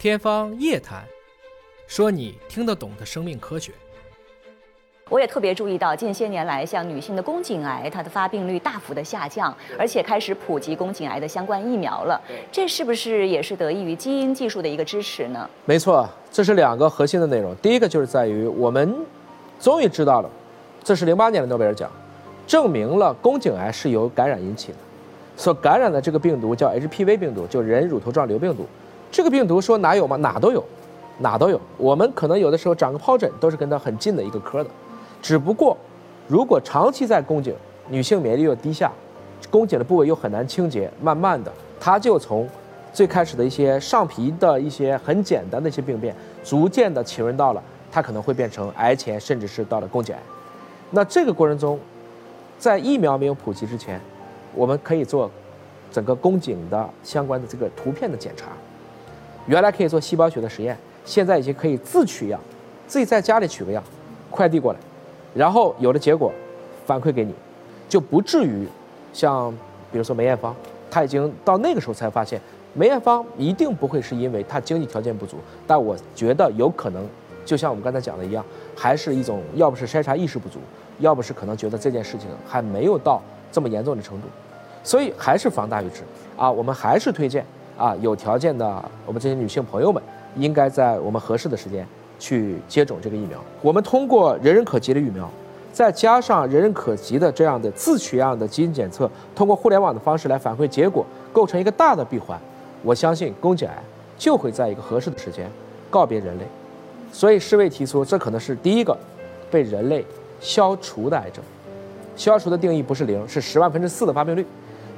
天方夜谭，说你听得懂的生命科学。我也特别注意到，近些年来，像女性的宫颈癌，它的发病率大幅的下降，而且开始普及宫颈癌的相关疫苗了。这是不是也是得益于基因技术的一个支持呢？没错，这是两个核心的内容。第一个就是在于我们终于知道了，这是零八年的诺贝尔奖，证明了宫颈癌是由感染引起的，所感染的这个病毒叫 HPV 病毒，就人乳头状瘤病毒。这个病毒说哪有吗？哪都有，哪都有。我们可能有的时候长个疱疹都是跟它很近的一个科的。只不过，如果长期在宫颈，女性免疫力又低下，宫颈的部位又很难清洁，慢慢的，它就从最开始的一些上皮的一些很简单的一些病变，逐渐的浸润到了，它可能会变成癌前，甚至是到了宫颈癌。那这个过程中，在疫苗没有普及之前，我们可以做整个宫颈的相关的这个图片的检查。原来可以做细胞学的实验，现在已经可以自取样，自己在家里取个样，快递过来。然后有了结果，反馈给你，就不至于像比如说梅艳芳，她已经到那个时候才发现，梅艳芳一定不会是因为她经济条件不足，但我觉得有可能，就像我们刚才讲的一样，还是一种要不是筛查意识不足，要不是可能觉得这件事情还没有到这么严重的程度，所以还是防大于治啊，我们还是推荐啊有条件的我们这些女性朋友们，应该在我们合适的时间。去接种这个疫苗，我们通过人人可及的疫苗，再加上人人可及的这样的自取样的基因检测，通过互联网的方式来反馈结果，构成一个大的闭环。我相信宫颈癌就会在一个合适的时间告别人类。所以世卫提出，这可能是第一个被人类消除的癌症。消除的定义不是零，是十万分之四的发病率。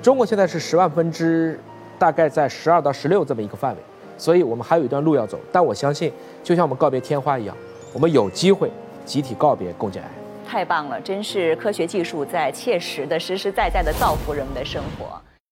中国现在是十万分之大概在十二到十六这么一个范围。所以我们还有一段路要走，但我相信，就像我们告别天花一样，我们有机会集体告别宫颈癌。太棒了，真是科学技术在切实的、实实在在的造福人们的生活。